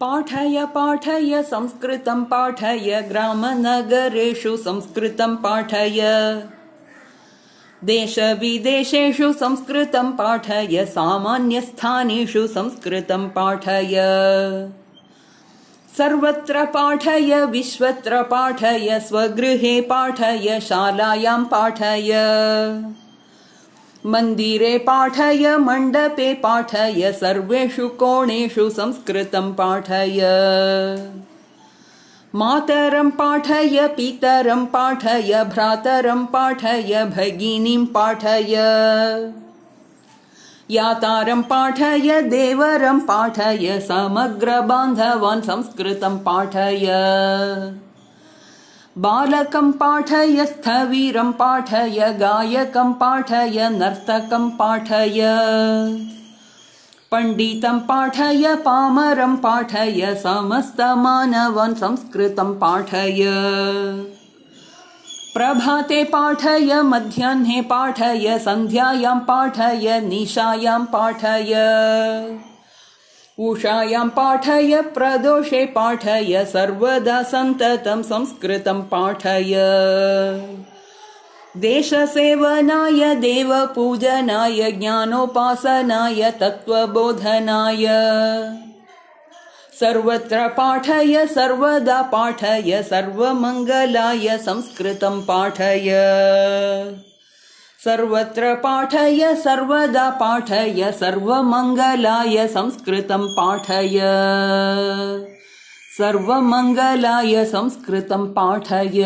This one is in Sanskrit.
पाठय पाठय संस्कृतं पाठय ग्रामनगरेषु संस्कृतं पाठय। देशविदेशेषु संस्कृतं पाठय सामान्यस्थानेषु संस्कृतं पाठय। सर्वत्र पाठय विश्वत्र पाठय स्वगृहे पाठय शालायां पाठय मन्दिरे पाठय मण्डपे पाठय सर्वेषु कोणेषु संस्कृतं पाठय। मातरं पाठय पितरं पाठय भ्रातरं पाठय भगिनीं पाठय। यातारं पाठय देवरं पाठय समग्रबान्धवान् संस्कृतं पाठय बालकं पाठय स्थवीरं पाठय गायकं पाठय नर्तकं पाठय। पण्डितं पाठय पामरं पाठय समस्तमानवान् संस्कृतं पाठय। प्रभाते पाठय मध्याह्ने पाठय सन्ध्यायां पाठय निशायां पाठय उषायां पाठय प्रदोषे पाठय सर्वदा सन्ततं संस्कृतं पाठय। देशसेवनाय देवपूजनाय ज्ञानोपासनाय तत्त्वबोधनाय। सर्वत्र पाठय सर्वदा पाठय सर्वमङ्गलाय संस्कृतं पाठय सर्वत्र पाठय सर्वदा पाठय सर्वमङ्गलाय संस्कृतं पाठय। सर्वमङ्गलाय संस्कृतं पाठय